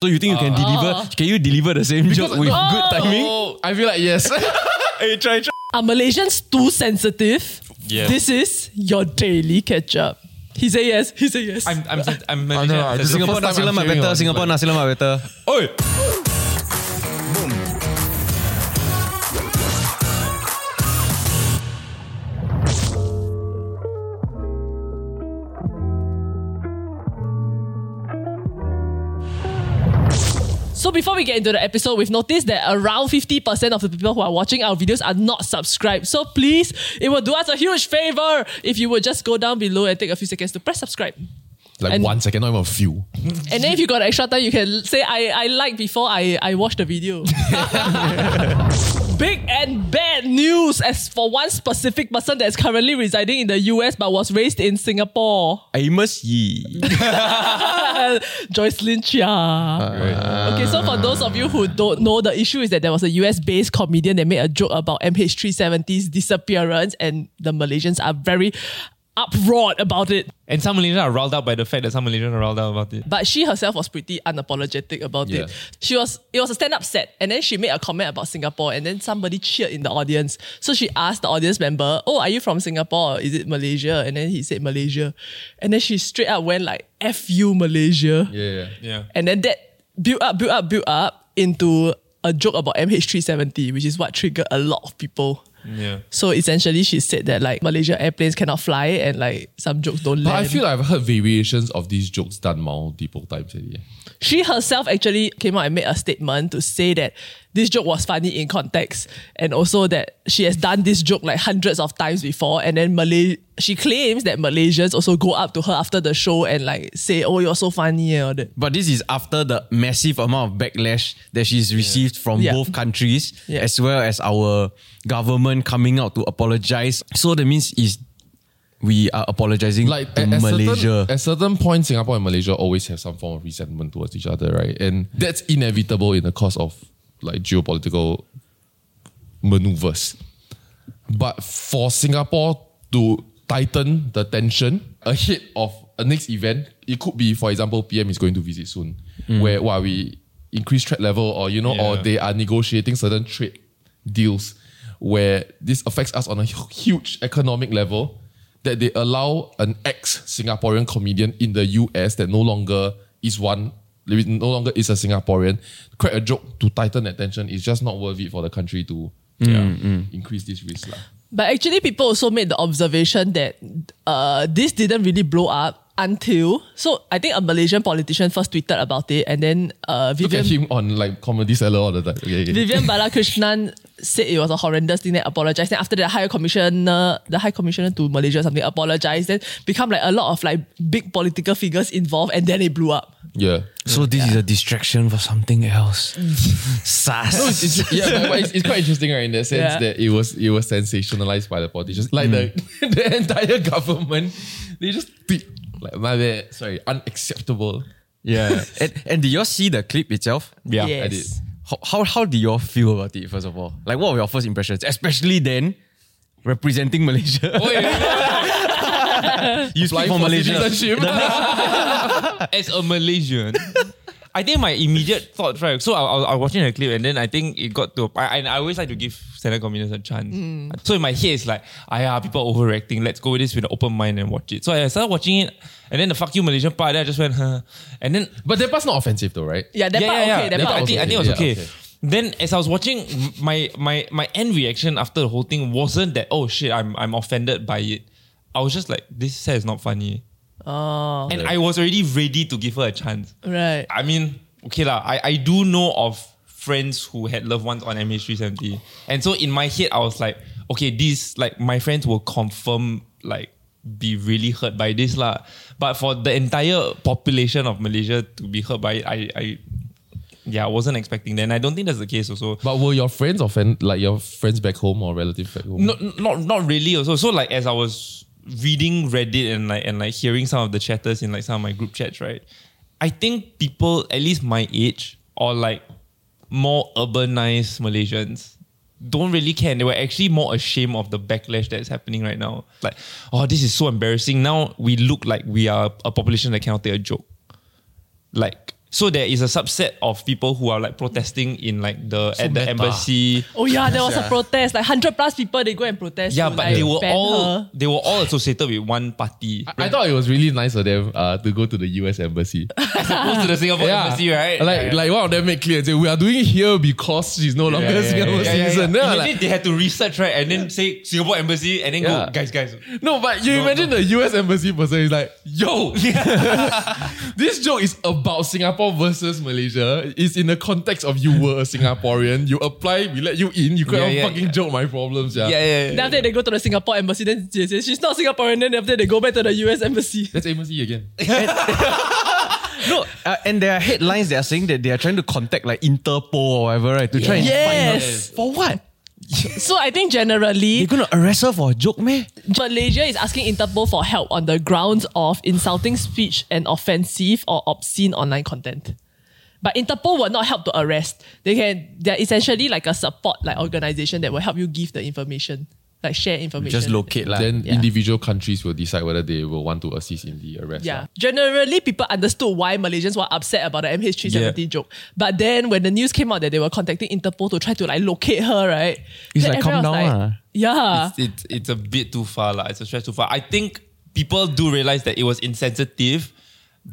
So you think you can deliver? Can you deliver the same joke with good timing? Oh, I feel like yes. Hey, try, try. Are Malaysians too sensitive? Yeah. This is your daily catch up. He say yes. He say yes. I'm I'm I'm I know, I Malaysian. just- Singapore first time nasi lemak better. Singapore nasi lemak better. Oi. So before we get into the episode, we've noticed that around 50% of the people who are watching our videos are not subscribed. So please, it will do us a huge favor if you would just go down below and take a few seconds to press subscribe. like And- one second, not even a few. And then if you got extra time, you can say I, I like before I, I watch the video. Big and bad news as for one specific person that's currently residing in the US but was raised in Singapore. Amos Yee. Jocelyn Chia. Ah. Okay, so for those of you who don't know, the issue is that there was a US based comedian that made a joke about MH370's disappearance, and the Malaysians are very uproared about it. And some Malaysians are riled up by the fact that some Malaysians are riled up about it. But she herself was pretty unapologetic about Yeah. it. She was it was a stand-up set, and then she made a comment about Singapore, and then somebody cheered in the audience. So she asked the audience member, "Oh, are you from Singapore? Or is it Malaysia?" And then he said Malaysia, and then she straight up went like "F you Malaysia." Yeah, yeah. Yeah. And then that built up, built up, built up into a joke about MH370, which is what triggered a lot of people. Yeah. So essentially, she said that like Malaysia airplanes cannot fly and like some jokes don't But land. I feel like I've heard variations of these jokes done multiple times already. She herself actually came out and made a statement to say that this joke was funny in context and also that she has done this joke like hundreds of times before and then Malay she claims that Malaysians also go up to her after the show and like say oh you're so funny and all that. But this is after the massive amount of backlash that she's received from Yeah. both countries, Yeah. as well as our government coming out to apologize. So that means is we are apologizing Like to at, at Malaysia. certain, at certain point, Singapore and Malaysia always have some form of resentment towards each other, right? And that's inevitable in the course of like geopolitical maneuvers. But for Singapore to tighten the tension ahead of a next event, it could be, for example, PM is going to visit soon, mm. where while we increase threat level or you know, or they are negotiating certain trade deals where this affects us on a huge economic level that they allow an ex Singaporean comedian in the US that no longer is one, no longer is a Singaporean, crack a joke to tighten attention tension is just not worth it for the country to yeah, increase this risk. lah. But actually, people also made the observation that uh, this didn't really blow up until. So I think a Malaysian politician first tweeted about it, and then uh, Look at him on like comedy cellar all the time. Okay, okay. Vivian Balakrishnan said it was a horrendous thing. That apologized. Then after the high commissioner, the high commissioner to Malaysia or something apologized. Then become like a lot of like big political figures involved, and then it blew up. Yeah. so this is a distraction for something else. Sass. No, it's, it's, yeah, but, but it's, it's quite interesting, right? In the sense Yeah. that it was it was sensationalized by the politicians, like the the entire government. They just tweet like my bad, sorry, unacceptable. yeah. and, and did you all see the clip itself? Yeah. yes. I did. How, how, how did you all feel about it, first of all? Like, what were your first impressions? Especially then, representing Malaysia. you speak Applying for for Malaysia. citizenship. As a Malaysian, I think my immediate thought, right? So I, I, was- I was watching the clip and then I think it got to. I, I always like to give stand-up comedians a chance. So in my head, it's like, ah, yeah, people are overreacting. Let's go with this with an open mind and watch it. So I started watching it, and then the fuck you Malaysian part, then I just went, huh. And then But that part's not offensive though, right? Yeah, that part yeah, okay. That That part part I was think, I think it was Yeah, okay. okay. Then as I was watching, my my my end reaction after the whole thing wasn't that oh shit I'm I'm offended by it. I was just like this set is not funny. Oh, And I was already ready to give her a chance. right. I mean, okay lah. I, I do know of friends who had loved ones on MH370. And so in my head, I was like, okay, these, like, my friends will confirm, like, be really hurt by this lah. But for the entire population of Malaysia to be hurt by it, I, I yeah, I wasn't expecting that. And I don't think that's the case also. But were your friends or friend, like your friends back home or relatives back home? No, not not really. Also, so like as I was reading Reddit and like and like hearing some of the chatters in like some of my group chats, right? I think people at least my age or like more urbanized Malaysians don't really care. And they were actually more ashamed of the backlash that's happening right now. Like, oh, this is so embarrassing. Now we look like we are a population that cannot take a joke. Like, so there is a subset of people who are like protesting in like the at the meta. embassy. Oh yeah, there was a protest. Like hundred plus people they go and protest. Yeah, but like, they were all her. they were all associated with one party. I, I thought it was really nice of them uh, to go to the US embassy. As opposed to the Singapore embassy, right? Like, Yeah. like one of them made clear and say, we are doing it here because she's no longer a Singapore Yeah, yeah, yeah. citizen. Then I'm Imagine like, they had to research, right? And then say Singapore embassy and then Yeah. go, guys, guys. no, but you imagine the US embassy person is like, yo, this joke is about Singapore versus Malaysia. is in the context of you were a Singaporean. You apply, we let you in. You can't Yeah, yeah, fucking yeah. joke my problems. Yeah. Yeah, yeah, Then yeah. after they go to the Singapore embassy, then they say she's not Singaporean. Then after they go back to the US embassy. That's embassy again. No, uh, and there are headlines that are saying that they are trying to contact like Interpol or whatever, right? To try and find Yes. her. For what? So I think generally, You're gonna arrest her for a joke, man? Malaysia is asking Interpol for help on the grounds of insulting speech and offensive or obscene online content. But Interpol will not help to arrest. They can they're essentially like a support like organization that will help you give the information, like share information. Just locate lah. Then Yeah. individual countries will decide whether they will want to assist in the arrest. Yeah. lah. Generally, people understood why Malaysians were upset about the MH370 Yeah. joke. But then when the news came out that they were contacting Interpol to try to like locate her, right? It's like, calm everyone down like, ah. Yeah. It's, it's, it's a bit too far. lah. It's a stretch too far. I think people do realize that it was insensitive,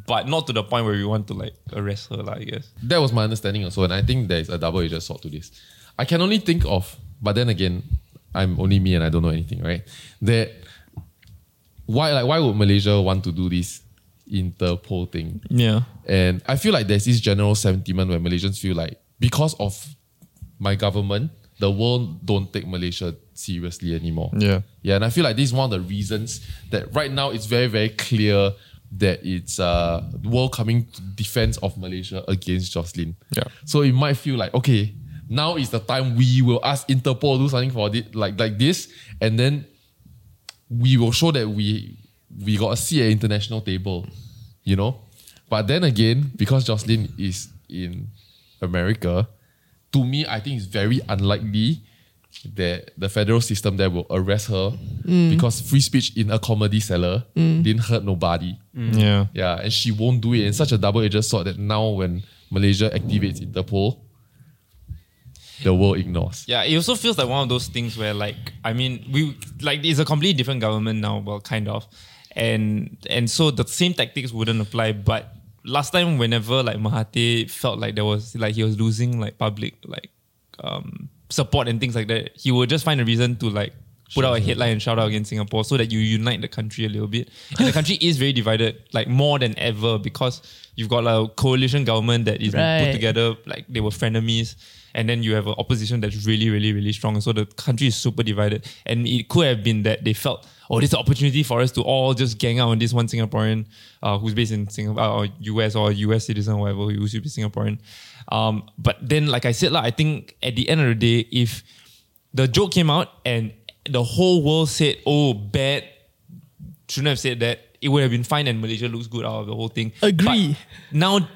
but not to the point where we want to like arrest her, lah, I guess. That was my understanding also, and I think there is a double-edged sword to this. I can only think of, but then again, I'm only me and I don't know anything, right? That why like why would Malaysia want to do this Interpol thing? Yeah. And I feel like there's this general sentiment where Malaysians feel like because of my government, the world don't take Malaysia seriously anymore. Yeah. Yeah, and I feel like this is one of the reasons that right now it's very, very clear that it's uh world coming to defense of Malaysia against Jocelyn. Yeah. So it might feel like, okay, now is the time we will ask Interpol to do something for it like like this, and then we will show that we we got a seat at international table, you know. But then again, because Jocelyn is in America, to me, I think it's very unlikely that the federal system there will arrest her mm. because free speech in a comedy cellar mm. didn't hurt nobody. Mm. Yeah. Yeah, and she won't do it. in such a double-edged sword that now when Malaysia activates Interpol, the world ignores. Yeah, it also feels like one of those things where, like, I mean, we like it's a completely different government now. Well, kind of, and and so the same tactics wouldn't apply. But last time, whenever like Mahathir felt like there was like he was losing like public like um support and things like that, he would just find a reason to like put out a headline and shout out against Singapore so that you unite the country a little bit. And the country is very divided, like more than ever, because you've got like, a coalition government that is put Right. together together, like they were frenemies, and then you have an opposition that's really, really, really strong. So the country is super divided, and it could have been that they felt, oh, this is an opportunity for us to all just gang out on this one Singaporean uh, who's based in Singapore or US or US citizen, or whatever, who should be Singaporean. Um, but then, like I said, lah, I think at the end of the day, if the joke came out and the whole world said, oh, bad, shouldn't have said that. It would have been fine and Malaysia looks good out of the whole thing. Agree. But now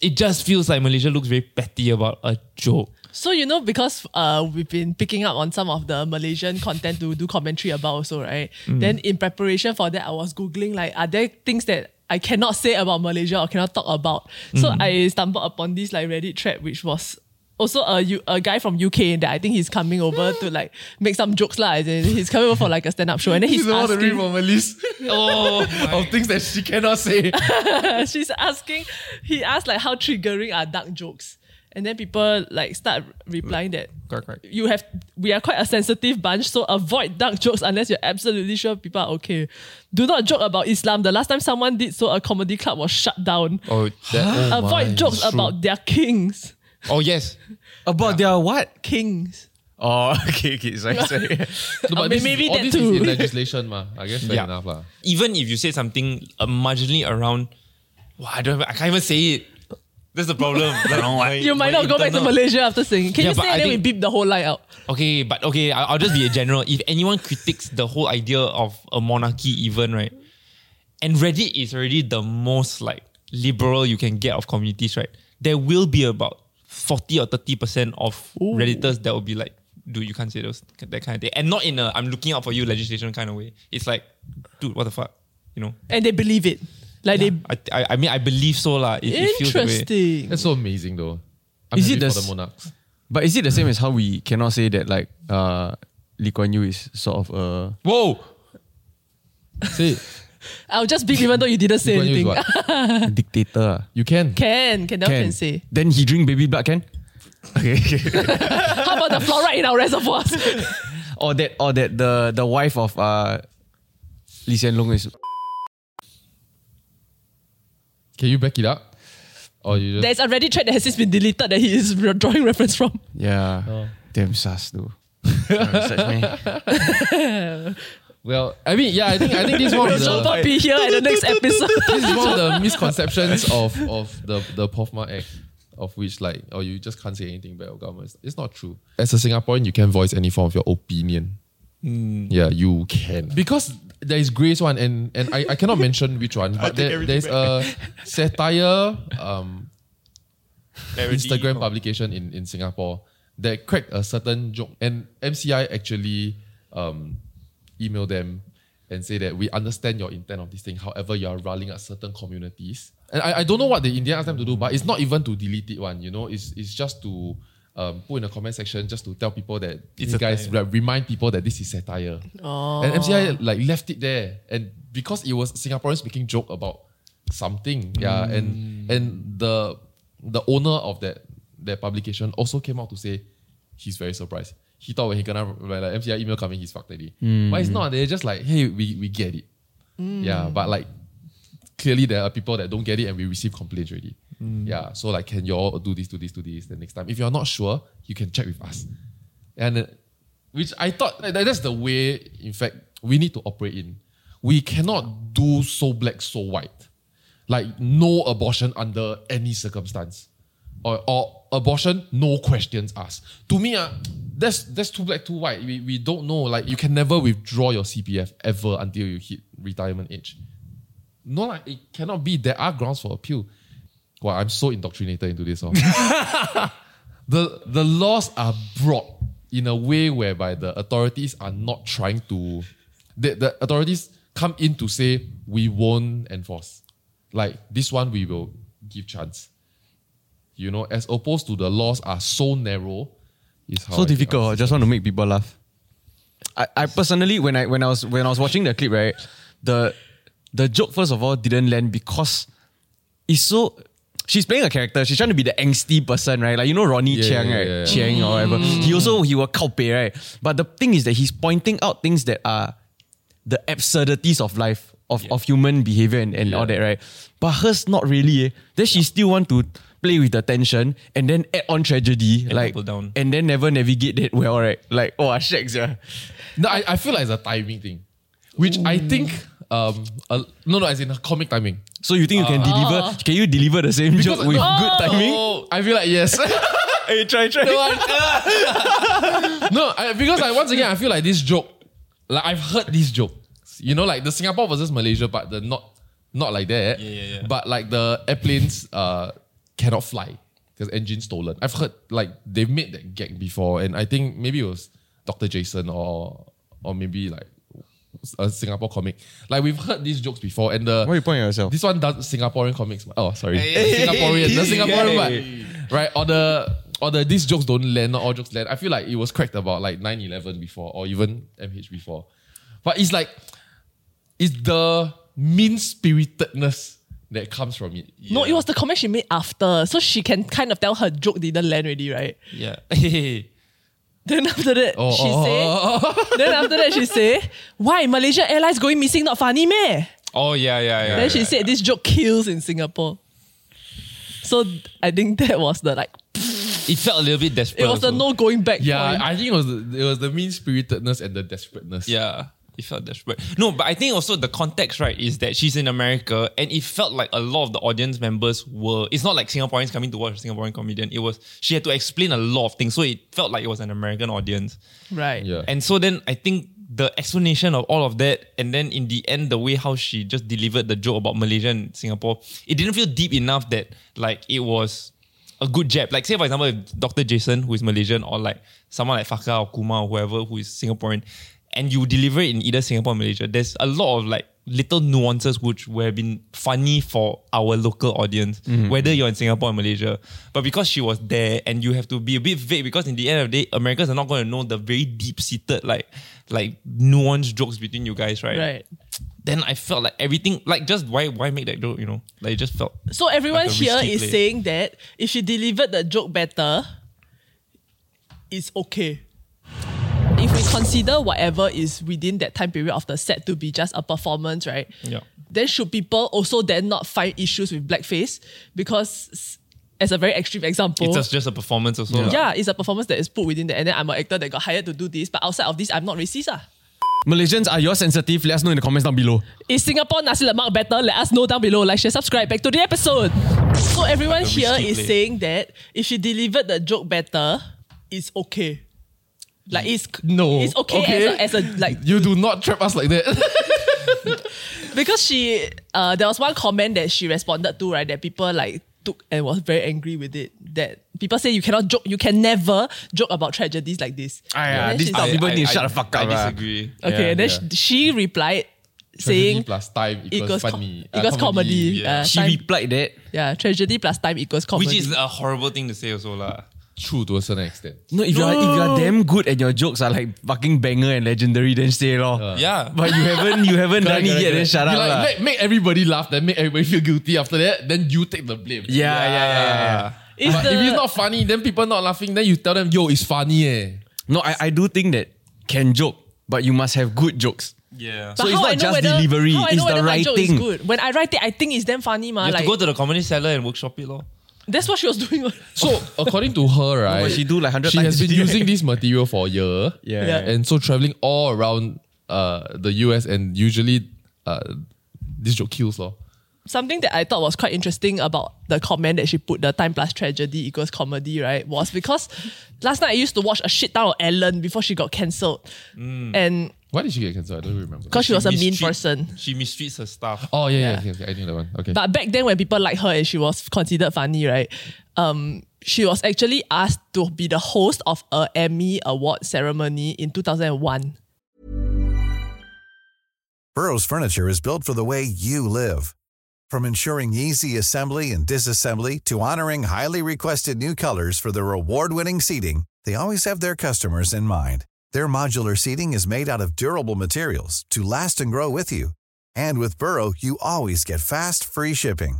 it just feels like Malaysia looks very petty about a joke. So you know because uh we've been picking up on some of the Malaysian content to do commentary about also, right? Then in preparation for that, I was googling like, are there things that I cannot say about Malaysia or cannot talk about? So I stumbled upon this like Reddit thread, which was also a U- a guy from UK that I think he's coming over to like make some jokes lah. as in He's coming over for like a stand up show, and then he's She's about to read asking, from a list Oh, of things that she cannot say. she's asking, he asked like how triggering are dark jokes, and then people like start replying that correct, correct. you have we are quite a sensitive bunch, so avoid dark jokes unless you're absolutely sure people are okay. Do not joke about Islam. The last time someone did so, a comedy club was shut down. Oh, that, oh avoid jokes about their kings. Oh yes. About their what? Kings. Oh, okay, okay. Sorry, sorry. No, Or but this, maybe all that this too. is in legislation, ma. I guess fair Yeah. enough, lah. Even if you say something uh, marginally around, wow, I don't. I can't even say it. That's the problem. Like, my- You might my not go back to internal- Malaysia after singing. Can Yeah, you but say I and then we think- beep the whole line out? Okay, but okay, I'll, I'll just be a general. If anyone critiques the whole idea of a monarchy, even right, and Reddit is already the most like liberal you can get of communities, right? There will be about forty or thirty percent of redditors that will be like, "Dude, you can't say those that kind of thing," and not in a "I'm looking out for you" legislation kind of way. It's like, dude, what the fuck, you know? And they believe it. Like I, I, I mean, I believe so lah. It, they it feels interesting. That's so amazing, though. I'm Is it the for the monarchs? but is it the same as how we cannot say that like uh Lee Kuan Yew is sort of a Whoa! Say it. I'll just beep even though you didn't say Lee Kuan Yew is anything. what? dictator? You can. can, can, now can say. Then he drink baby blood, can? Okay. How about the fluoride in our reservoirs? or that or that the the wife of uh Lee Hsien Loong is Can you back it up? Or you just. There's a Reddit thread that has since been deleted that he is drawing reference from. yeah. Damn sus though. Such me. well, I mean, yeah, I think I think this is one of Shall the not be here at the next episode. this is one of the misconceptions of of the the POFMA Act, of which like, oh, you just can't say anything bad of government. It's not true. As a Singaporean, you can voice any form of your opinion. Yeah, you can because there is Grace one, and and I, I cannot mention which one, but there, there's a satire um Instagram publication in, in Singapore that cracked a certain joke. And MCI actually um, emailed them and say that we understand your intent of this thing. However, you are rallying at certain communities. And I, I don't know what the Indian asked them to do, but it's not even to delete it one, you know, it's, it's just to um, put in the comment section just to tell people that It's you guys satire. like, remind people that this is satire. And MCI like left it there. And because it was Singaporeans making joke about something. Yeah. And and the the owner of that that publication also came out to say he's very surprised. He thought when he gonna when like MCI email coming, he's fucked already. But it's not. They're just like, hey, we, we get it. Yeah, but like clearly there are people that don't get it and we receive complaints already. Yeah. So like can you all do this, do this, do this the next time? If you're not sure, you can check with us. And uh, which I thought that- that's the way, in fact, we need to operate in. We cannot do so black, so white. Like no abortion under any circumstance. Or, or abortion, no questions asked. To me, uh, that's that's too black, too white. We, we don't know. Like you can never withdraw your CPF ever until you hit retirement age. No, like, it cannot be. There are grounds for appeal. Wow, I'm so indoctrinated into this. Oh. the the laws are brought in a way whereby the authorities are not trying to the, the authorities come in to say we won't enforce like this one we will give chance you know as opposed to the laws are so narrow is how so I difficult. I just want to make people laugh. I, I personally when I when I was when I was watching the clip, right, the the joke first of all didn't land because it's so she's playing a character. She's trying to be the angsty person, right? Like you know Ronny Yeah, Chieng, yeah, right? yeah, yeah. Chieng or whatever. He also he will kaupe, right? But the thing is that he's pointing out things that are the absurdities of life, of, of human behavior and, and all that, right? But hers not really. Eh. Then she still want to play with the tension and then add on tragedy, like double down. and then never navigate that well, right? Like oh shakes, yeah. No, I, I feel like it's a timing thing, which I think um uh, no no as in a comic timing. So you think you can deliver? Can you deliver the same joke with good timing? Oh, I feel like yes. Hey, try, try. no, I, because I once again I feel like this joke, like I've heard this joke. You know, like the Singapore versus Malaysia, but the not not like that. Yeah, yeah, yeah. But like the airplanes uh cannot fly because engine stolen. I've heard like they've made that gag before, and I think maybe it was Dr. Jason or or maybe like a Singapore comic. Like we've heard these jokes before, and the Why you pointing at yourself? this one does Singaporean comics. Oh, sorry, Hey. Singaporean, the Hey. Singaporean one, right? Or the or the these jokes don't land, not all jokes land. I feel like it was cracked about like 9-11 before, or even MH before. But it's like it's the mean spiritedness that comes from it. No, it was the comment she made after. So she can kind of tell her joke didn't land already, right? Yeah. Then after that, Oh, she oh, oh say, oh, oh, oh, then after that she say, why Malaysia Airlines going missing not funny meh? oh yeah, yeah, yeah. then she yeah. said this joke kills in Singapore. So I think that was the like it felt a little bit desperate. It was the no going back Yeah, point. I think it was the, it was the mean spiritedness and the desperateness. Yeah. It felt desperate. No, but I think also the context, right, is that she's in America and it felt like a lot of the audience members were it's not like Singaporeans coming to watch a Singaporean comedian. It was she had to explain a lot of things. So it felt like it was an American audience. right. Yeah. And so then I think the explanation of all of that, and then in the end, the way how she just delivered the joke about Malaysia and Singapore, it didn't feel deep enough that like it was a good jab. Like say for example, if Dr. Jason, who is Malaysian, or like someone like Fakkah or Kumar or whoever who is Singaporean, and you deliver it in either Singapore or Malaysia, there's a lot of like little nuances which would have been funny for our local audience, mm-hmm. whether you're in Singapore or Malaysia. But because she was there and you have to be a bit vague because in the end of the day, Americans are not going to know the very deep seated like like nuanced jokes between you guys, right? Right. Then I felt like everything like just why why make that joke, you know? Like it just felt So everyone Like a here risky is play. saying that if she delivered the joke better, it's okay. If we consider whatever is within that time period of the set to be just a performance, right? Yeah. Then should people also then not find issues with blackface? Because as a very extreme example, it's just, just a performance also. lah. yeah, it's a performance that is put within the and then I'm an actor that got hired to do this, but outside of this, I'm not racist. Ah. Malaysians, are you sensitive? Let us know in the comments down below. Is Singapore nasi lemak better? Let us know down below. Like, share, subscribe. Back to the episode. So everyone here is here risky is play. saying that if she delivered the joke better, it's okay. Like it's No. it's okay, Okay. As, a, as a like You do not trap us like that. because she uh there was one comment that she responded to right that people like took and was very angry with it that people say you cannot joke you can never joke about tragedies like this. Ah, yeah, And then this she's type like, of people need to shut the fuck up. I ah. disagree. okay, Yeah, and then yeah. she, she replied Tragedy saying plus time equals, equals co- funny. uh, equals comedy. yeah. Uh, She time- replied that. Yeah, tragedy plus time equals comedy. Which is a horrible thing to say also lah. True to a certain extent. No, if you're if you're damn good and your jokes are like fucking banger and legendary, then say lor. Yeah. But you haven't you haven't done it yet, then shut You up. like, make, make everybody laugh, then make everybody feel guilty after that, then you take the blame. yeah, yeah, yeah, yeah, yeah. But the- if it's not funny, then people not laughing, then you tell them, yo, it's funny eh. No, I, I do think that can joke, but you must have good jokes. Yeah. So But it's how not I know just whether- delivery, it's the whether my joke is writing. good. When I write it, I think it's damn funny, man. You have Like to go to the comedy cellar and workshop it, lor. That's what she was doing. So according to her, right, but she do like 100 she has been using this material for a year. Yeah. Yeah. And so traveling all around uh, the US and usually uh, this joke kills law. Something that I thought was quite interesting about the comment that she put, the time plus tragedy equals comedy, right? Was because last night I used to watch a shit ton of Ellen before she got cancelled. And Why did she get cancelled? I don't remember. because she was a mean mistreat- person. She mistreats her staff. Oh yeah, yeah, Yeah. okay, okay, I knew that one. Okay. But back then, when people liked her and she was considered funny, right? Um, she was actually asked to be the host of a Emmy Award ceremony in 2001. Burrow's furniture is built for the way you live. From ensuring easy assembly and disassembly to honoring highly requested new colors for their award-winning seating, they always have their customers in mind. Their modular seating is made out of durable materials to last and grow with you. And with Burrow, you always get fast, free shipping.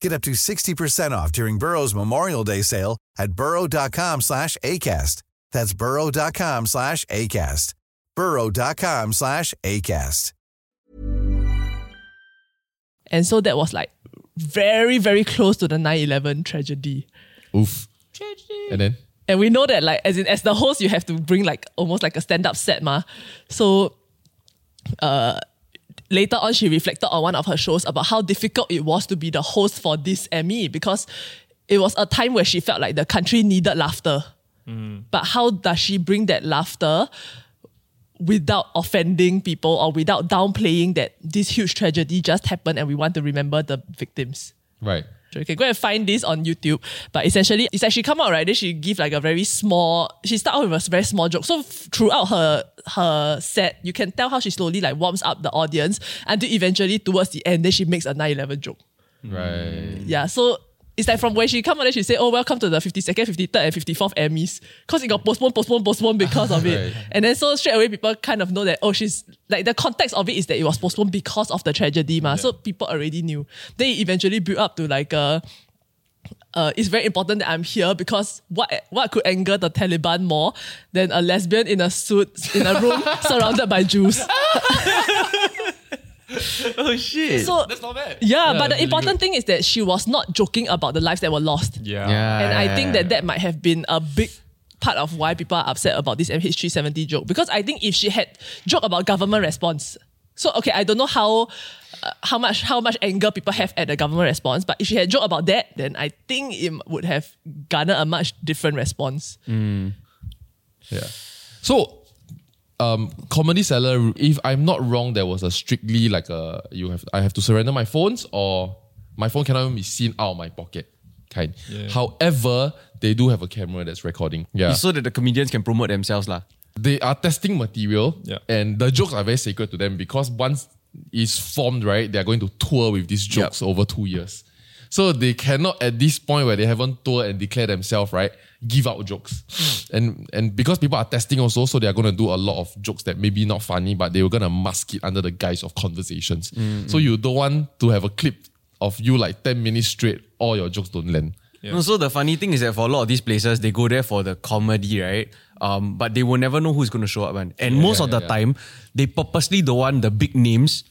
Get up to 60% off during Burrow's Memorial Day sale at burrow.com slash ACAST. That's burrow.com slash ACAST. burrow.com slash ACAST. And so that was like very, very close to the 9 11 tragedy. Oof. Tragedy. And then And we know that like as in as the host, you have to bring like almost like a stand-up set, ma. So uh later on she reflected on one of her shows about how difficult it was to be the host for this Emmy because it was a time where she felt like the country needed laughter. But how does she bring that laughter without offending people or without downplaying that this huge tragedy just happened and we want to remember the victims? right. Can go and find this on YouTube. But essentially, it's like she come out, right? Then she give like a very small, she start out with a very small joke. So f- throughout her her set, you can tell how she slowly like warms up the audience until eventually towards the end, then she makes a 9-11 joke. Right. Yeah, so it's like from when she come out, then she say, oh, welcome to the 52nd, 53rd, and 54th Emmys. Because it got postponed, postponed, postponed because of it. Right. And then so straight away, people kind of know that, oh, she's like the context of it is that it was postponed because of the tragedy, ma. So people already knew. They eventually built up to like a, uh, it's very important that I'm here because what what could anger the Taliban more than a lesbian in a suit in a room surrounded by Jews? oh shit. So That's not bad. yeah, but the really important thing is that she was not joking about the lives that were lost. Yeah. yeah. And I think that that might have been a big part of why people are upset about this MH370 joke. Because I think if she had joked about government response, so okay, I don't know how uh, how much how much anger people have at the government response, but if she had joked about that, then I think it would have garnered a much different response. Yeah. So, um, comedy cellar. If I'm not wrong, there was a strictly like a you have I have to surrender my phones or my phone cannot even be seen out of my pocket kind. However, they do have a camera that's recording. Yeah. so that the comedians can promote themselves lah. they are testing material Yeah. and the jokes are very sacred to them because once it's formed, right, they're going to tour with these jokes over two years. So they cannot at this point where they haven't toured and declare themselves, right, give out jokes. and and because people are testing also, so they're gonna do a lot of jokes that maybe not funny, but they were gonna mask it under the guise of conversations. So you don't want to have a clip of you like 10 minutes straight, all your jokes don't land. No, so the funny thing is that for a lot of these places, they go there for the comedy, right? Um, but they will never know who's going to show up, man. And most yeah, of the yeah. time, they purposely don't want the big names.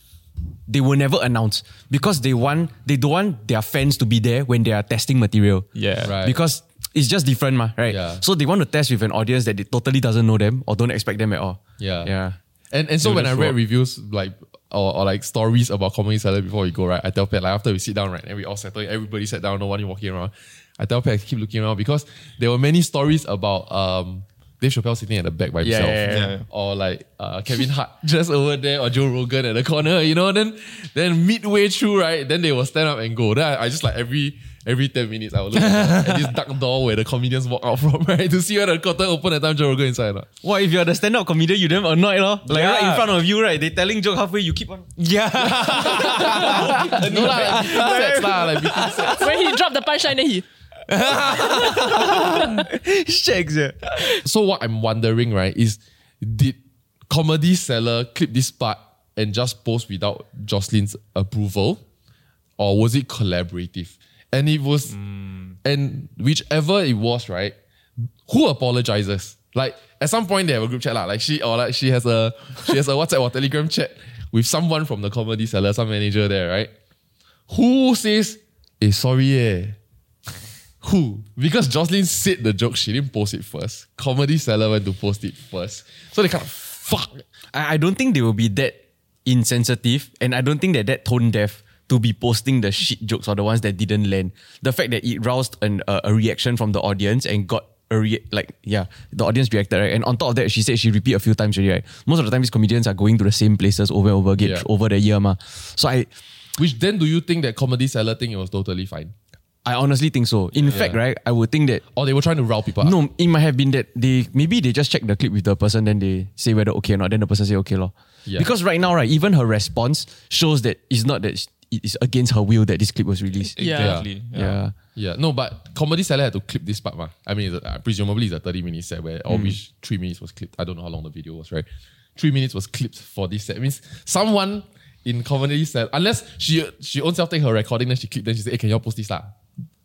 They will never announce because they want they don't want their fans to be there when they are testing material. Yeah. Right. Because it's just different, ma, right? Yeah. So they want to test with an audience that they totally doesn't know them or don't expect them at all. Yeah. Yeah. And and so They when I read rock. reviews like or, or like stories about comedy cellar before we go, right? I tell Pat like after we sit down, right, and we all settle, everybody sat down, no one walking around. I tell Pat keep looking around because there were many stories about um Dave Chappelle sitting at the back by Yeah, himself. yeah, yeah. Yeah. Or like uh, Kevin Hart just over there or Joe Rogan at the corner, you know, then then midway through, right, then they will stand up and go. Then I, I just like every every 10 minutes I will look at, at this dark door where the comedians walk out from, right? To see whether the curtain open at time Joe Rogan inside or not. What if you're the stand-up comedian, you damn annoyed, lor? Like right in front of you, right? They telling joke halfway, you keep on. Yeah. no lah, like between sets lah, like between sets. when he dropped the punchline, then he Shakes, yeah. So what I'm wondering, right, is did comedy cellar clip this part and just post without Jocelyn's approval, or was it collaborative? And it was, and whichever it was, right, who apologizes? Like at some point they have a group chat lah. Like she or like she has a she has a WhatsApp or Telegram chat with someone from the comedy cellar, some manager there, right? Who says, "Eh, sorry, eh." Who? Because Jocelyn said the joke, she didn't post it first. Comedy cellar went to post it first. So they kind of fuck. I, I don't think they will be that insensitive, and I don't think they're that tone deaf to be posting the shit jokes or the ones that didn't land. The fact that it roused an, uh, a reaction from the audience and got a like yeah, the audience reacted right, and on top of that, she said she repeat a few times already. Right, most of the time these comedians are going to the same places over and over again Yeah. over the year, ma. So I. Which then do you think that comedy cellar thing it was totally fine? I honestly think so. In fact, right, I would think that Or they were trying to rile people up? No, it might have been that they maybe they just check the clip with the person, then they say whether okay or not. Then the person say okay lor. Yeah. Because right now, right, even her response shows that it's not that it is against her will that this clip was released. Yeah. Exactly. Yeah. Yeah, no, but comedy cellar had to clip this part, ma. I mean, it's a- uh, presumably it's a 30 minute set where, Hmm. of which three minutes was clipped. I don't know how long the video was, right? Three minutes was clipped for this set. It means someone in comedy set, unless she she own self take her recording, then she clipped, then she said, hey, can you post this lah?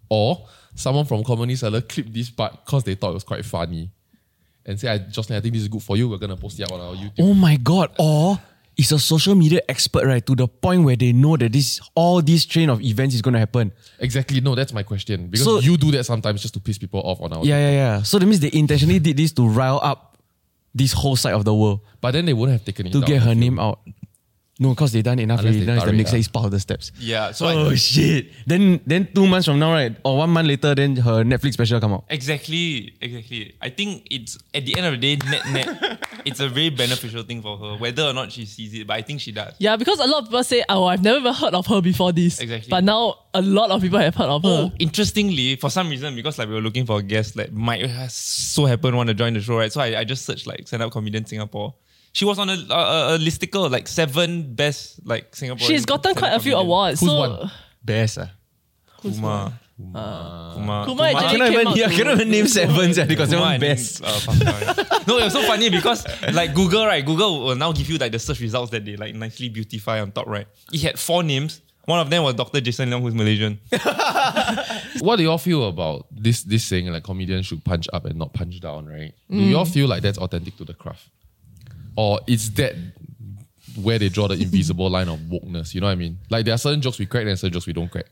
Or someone from comedy cellar clipped this part because they thought it was quite funny. And say, I Jocelyn, I think this is good for you. We're gonna post it on our YouTube. Oh my god! Or it's a social media expert, right? To the point where they know that this all this train of events is gonna happen. Exactly. No, that's my question. Because So- you do that sometimes just to piss people off on our Yeah, yeah, yeah. So that means they intentionally did this to rile up this whole side of the world But then they wouldn't have taken it to down. get her name out. No, because they done enough Unless already. they Now it's the tarik next lah. is part of the steps. Yeah. So oh I, shit! Then then two months from now, right, or one month later, then her Netflix special come out. Exactly, exactly. I think it's at the end of the day, net net, it's a very beneficial thing for her, whether or not she sees it. But I think she does. Yeah, because a lot of people say, oh, I've never even heard of her before this. Exactly. But now a lot of people have heard of Oh, her. interestingly, for some reason, because like we were looking for a guest, like might has so happen want to join the show, right? So I, I just searched like stand up comedian Singapore. She was on a, a, a listicle like seven best like Singapore. She's gotten quite a few awards. Who's so won? Best ah. Kumar. Kumar. Kumar I actually cannot came even, out I to- cannot even name seven. sia. They got Kumar seven and best. then, uh, Pascal. no, it was so funny because like Google, right? Google will now give you like the search results that they like nicely beautify on top, right? It had four names. One of them was Dr. Jason Leong, who's Malaysian. What do y'all feel about this this saying like comedians should punch up and not punch down, right? Do Mm. y'all feel like that's authentic to the craft? Or is that where they draw the invisible line of wokeness. You know what I mean? Like there are certain jokes we crack and certain jokes we don't crack,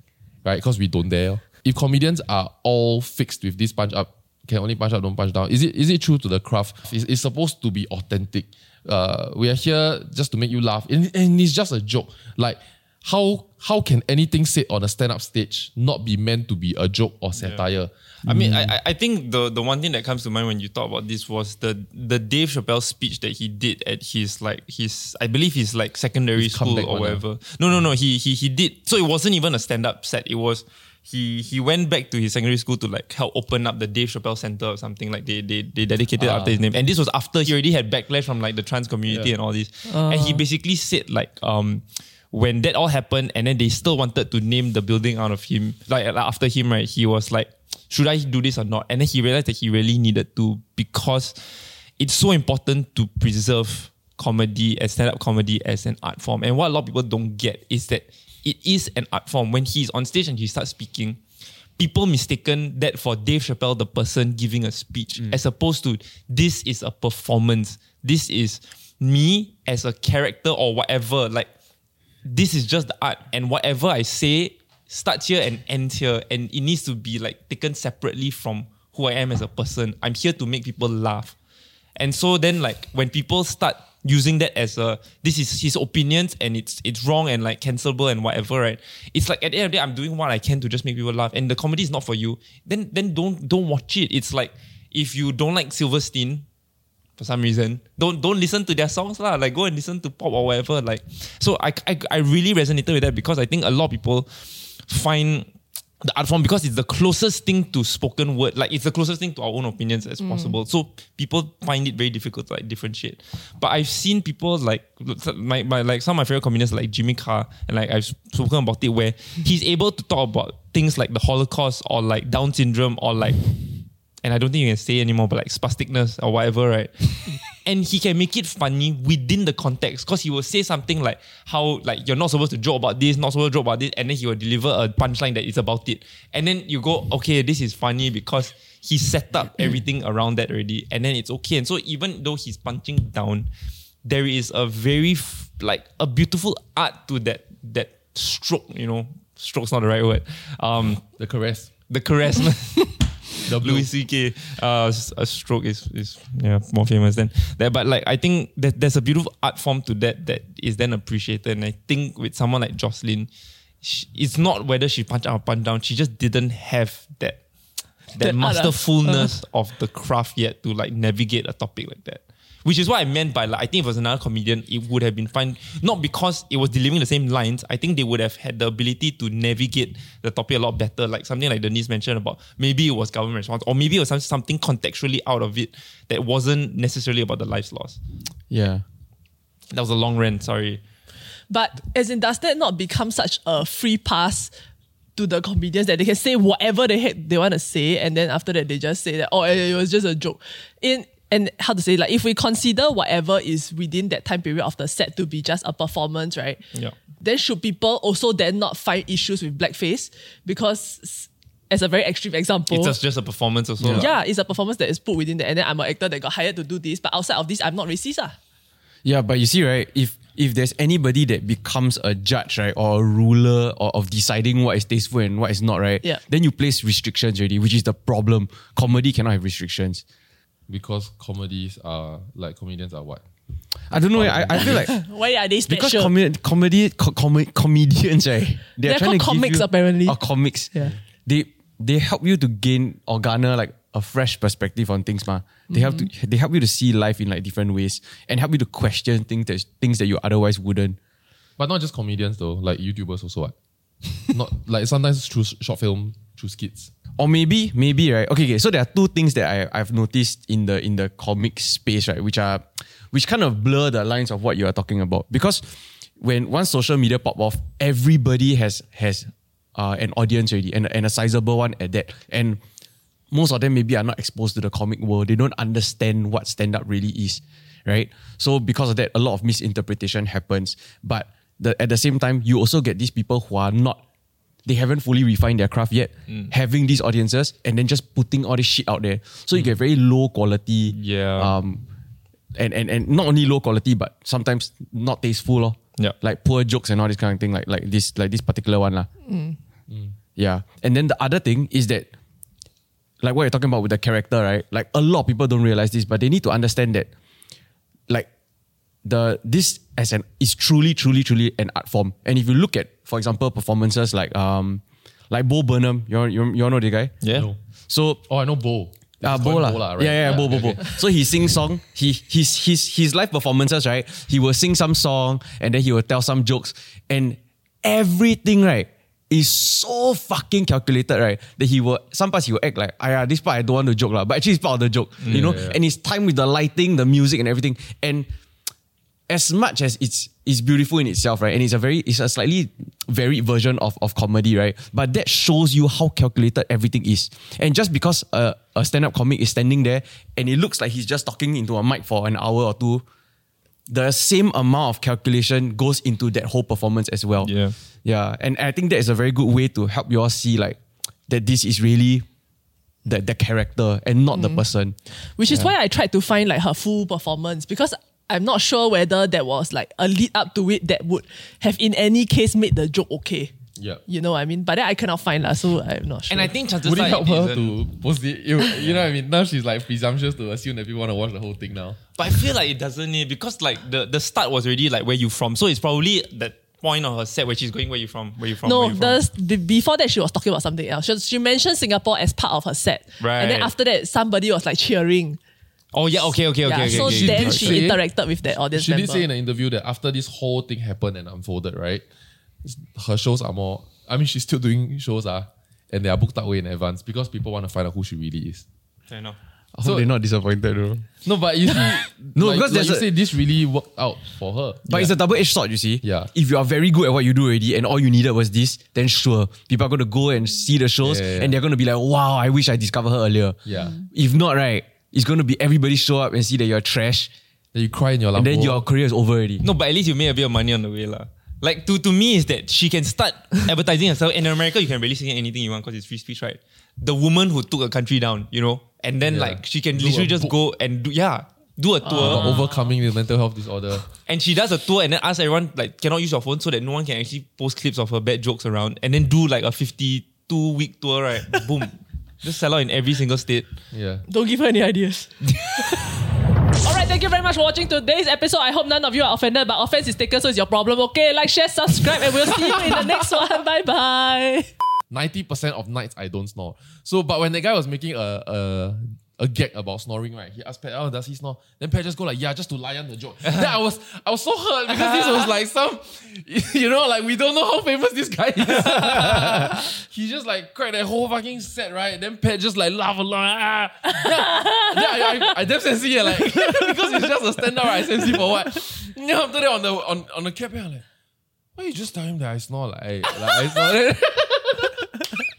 right? Because we don't dare. If comedians are all fixed with this punch up, can only punch up, don't punch down. Is it is it true to the craft? It's, it's supposed to be authentic. Uh, we are here just to make you laugh, and, and it's just a joke. Like how how can anything said on a stand up stage not be meant to be a joke or satire? I mean, I, I- I think the the one thing that comes to mind when you talk about this was the the Dave Chappelle speech that he did at his like his I believe his like secondary His school or whatever. No, no, no. He he he did. So it wasn't even a stand up set. It was he he went back to his secondary school to like help open up the Dave Chappelle Center or something like they they they dedicated Ah. after his name. And this was after he already had backlash from like the trans community and all this. And he basically said like um when that all happened and then they still wanted to name the building out of him like, after him right he was like should I do this or not? And then he realized that he really needed to because it's so important to preserve comedy and stand-up comedy as an art form. And what a lot of people don't get is that it is an art form. When he's on stage and he starts speaking people mistaken that for Dave Chappelle, the person giving a speech, mm. as opposed to this is a performance. This is me as a character or whatever. Like this is just the art, and whatever I say starts here and ends here, and it needs to be like taken separately from who I am as a person. I'm here to make people laugh. And so then like when people start using that as a this is his opinions and it's it's wrong and like cancelable and whatever, right? It's like at the end of the day, I'm doing what I can to just make people laugh. And the comedy is not for you, then then don't don't watch it. It's like if you don't like Silverstein, for some reason, don't don't listen to their songs lah. Like go and listen to pop or whatever. Like so, I, I I really resonated with that because I think a lot of people find the art form because it's the closest thing to spoken word. Like it's the closest thing to our own opinions as mm. possible. So people find it very difficult to like differentiate. But I've seen people like my, my like some of my favorite comedians like Jimmy Carr and like I've spoken about it where he's able to talk about things like the Holocaust or like Down syndrome or like and I don't think you can say anymore, but like spasticness or whatever, right? and he can make it funny within the context because he will say something like how like you're not supposed to joke about this, not supposed to joke about this, and then he will deliver a punchline that is about it. And then you go, okay, this is funny because he set up everything around that already, and then it's okay. And so even though he's punching down, there is a very f- like a beautiful art to that that stroke, you know. Stroke's not the right word. Um, The caress. the caress. The Louis C.K. Uh, s- a stroke is is yeah more famous than that. But like I think that there's a beautiful art form to that that is then appreciated. And I think with someone like Jocelyn, she, it's not whether she punch up or punch down. She just didn't have that that That art, ah. masterfulness of the craft yet to like navigate a topic like that. Which is what I meant by like I think if it was another comedian, it would have been fine. Not because it was delivering the same lines. I think they would have had the ability to navigate the topic a lot better. Like something like Denise mentioned about maybe it was government response, or maybe it was some- something contextually out of it that wasn't necessarily about the lives lost. Yeah. That was a long rant. Sorry. But as in, does that not become such a free pass to the comedians that they can say whatever they had, they want to say, and then after that they just say that oh it it was just a joke. In and how to say like if we consider whatever is within that time period of the set to be just a performance, right? Yeah. Then should people also then not find issues with blackface because as a very extreme example, It's just, just a performance also. lah. yeah, it's a performance that is put within there, and then I'm an actor that got hired to do this, but outside of this, I'm not racist. Ah. Yeah, but you see, right? If if there's anybody that becomes a judge, right, or a ruler or of deciding what is tasteful and what is not, right? Yeah. Then you place restrictions already, which is the problem. Comedy cannot have restrictions. Because comedies are like comedians are what? I don't know. I, I feel like Why are they because special? comedy, comedy co- com- comedians, right? They're trying called to give comics, you- apparently. Or comics. Yeah. They they help you to gain or garner like a fresh perspective on things, ma. They help Mm-hmm. to they help you to see life in like different ways and help you to question things that things that you otherwise wouldn't. But not just comedians though, like YouTubers also what? not like sometimes through s- short film, through skits. Or maybe, maybe, right? Okay, okay. So there are two things that I, I've noticed in the in the comic space, right? Which are which kind of blur the lines of what you are talking about. Because when once social media pop off, everybody has has uh, an audience already and, and a sizable one at that. And most of them maybe are not exposed to the comic world. They don't understand what stand-up really is. Right? So because of that, a lot of misinterpretation happens. But the, at the same time, you also get these people who are not they haven't fully refined their craft yet, mm. having these audiences and then just putting all this shit out there. So you get very low quality Yeah. um, and, and and not only low quality, but sometimes not tasteful. Lor. Yeah. Like poor jokes and all this kind of thing, like like this like this particular one. lah. Mm. Mm. Yeah. And then the other thing is that like what you're talking about with the character, right? Like a lot of people don't realize this, but they need to understand that like the this as an is truly, truly, truly an art form. And if you look at, for example, performances like um like Bo Burnham, you you, you know the guy? Yeah. No. So Oh, I know Bo. Ah, It's Bo called lah. Bo lah, right? Yeah, yeah, Bo, Bo, Bo. So he sings song. He his his his live performances, right? He will sing some song and then he will tell some jokes and everything, right, is so fucking calculated, right? That he will sometimes he will act like, ah, yeah, this part I don't want to joke lah, but actually it's part of the joke, you know. yeah. And it's time with the lighting, the music, and everything. And as much as it's it's beautiful in itself, right? And it's a very it's a slightly varied version of, of comedy, right? But that shows you how calculated everything is. And just because a, a stand-up comic is standing there and it looks like he's just talking into a mic for an hour or two, the same amount of calculation goes into that whole performance as well. Yeah. Yeah. And I think that is a very good way to help you all see like that this is really the, the character and not the mm. person. Which is why I tried to find like her full performance because I'm not sure whether there was like a lead up to it that would have in any case made the joke okay. Yeah. You know what I mean? But then I cannot find lah, so I'm not sure. And I think chances Would it are help her to post it? You, you know what I mean? Now she's like presumptuous to assume that people want to watch the whole thing now. But I feel like it doesn't need because like the the start was already like where you from. So it's probably that point of her set where she's going where you from, where you from. no, you from. the, the, before that she was talking about something else. She, she mentioned Singapore as part of her set. right And then after that, somebody was like cheering. Oh yeah, okay, okay, okay, yeah, okay. so okay, then okay. she interacted with that audience She member. did say in an interview that after this whole thing happened and unfolded, right? Her shows are more. I mean, she's still doing shows, ah, and they are booked out way in advance because people want to find out who she really is. Fair enough. I hope So- they're not disappointed though. No, but you see, No, like, because like there's you a- say this really worked out for her. But it's a double-edged sword, you see. Yeah. If you are very good at what you do already and all you needed was this, then sure, people are going to go and see the shows Yeah, yeah, yeah. and they're going to be like, wow, I wish I discovered her earlier. Yeah. If not, right, it's going to be everybody show up and see that you're trash That you cry in your and then your career is over already. No, but at least you made a bit of money on the way, lah. Like to to me is that she can start advertising herself. In America, you can really say anything you want because it's free speech, right? The woman who took a country down, you know, and then Yeah. like she can Do literally just book. go and do yeah, do a tour. About overcoming the mental health disorder. And she does a tour and then ask everyone like cannot use your phone so that no one can actually post clips of her bad jokes around and then do like a 52 week tour, right? Boom. Just sell out in every single state. Yeah. Don't give her any ideas. All right, thank you very much for watching today's episode. I hope none of you are offended, but offense is taken, so it's your problem. Okay, like, share, subscribe, and we'll see you in the next one. Bye bye. 90% of nights I don't snore. So, but when the guy was making a, a, a gag about snoring, right? He asked Pat, oh, does he snore? Then Pat just go like, yeah, just to lie on the joke. then I was, I was so hurt because this was like some, you know, like we don't know how famous this guy is. he just like cracked that whole fucking set, right? Then Pat just like laugh along. Ah. Yeah, then I, I, I yeah, like, because it's just a stand-up, right? I sensi for what? Yeah, after that on the, on, on the cap, I'm like, why you just tell him that I snore? Like, like, I snore.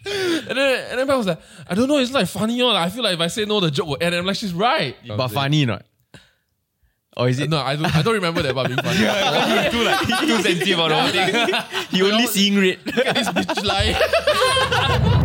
And then, and then Pat was like, I don't know, it's like funny, or like, I feel like if I say no, the joke will end. And I'm like, she's right. But funny not? Or is it? No, I don't, I don't remember that about being funny. too like too sensitive about the whole thing. He only seeing red. Look at this bitch lie.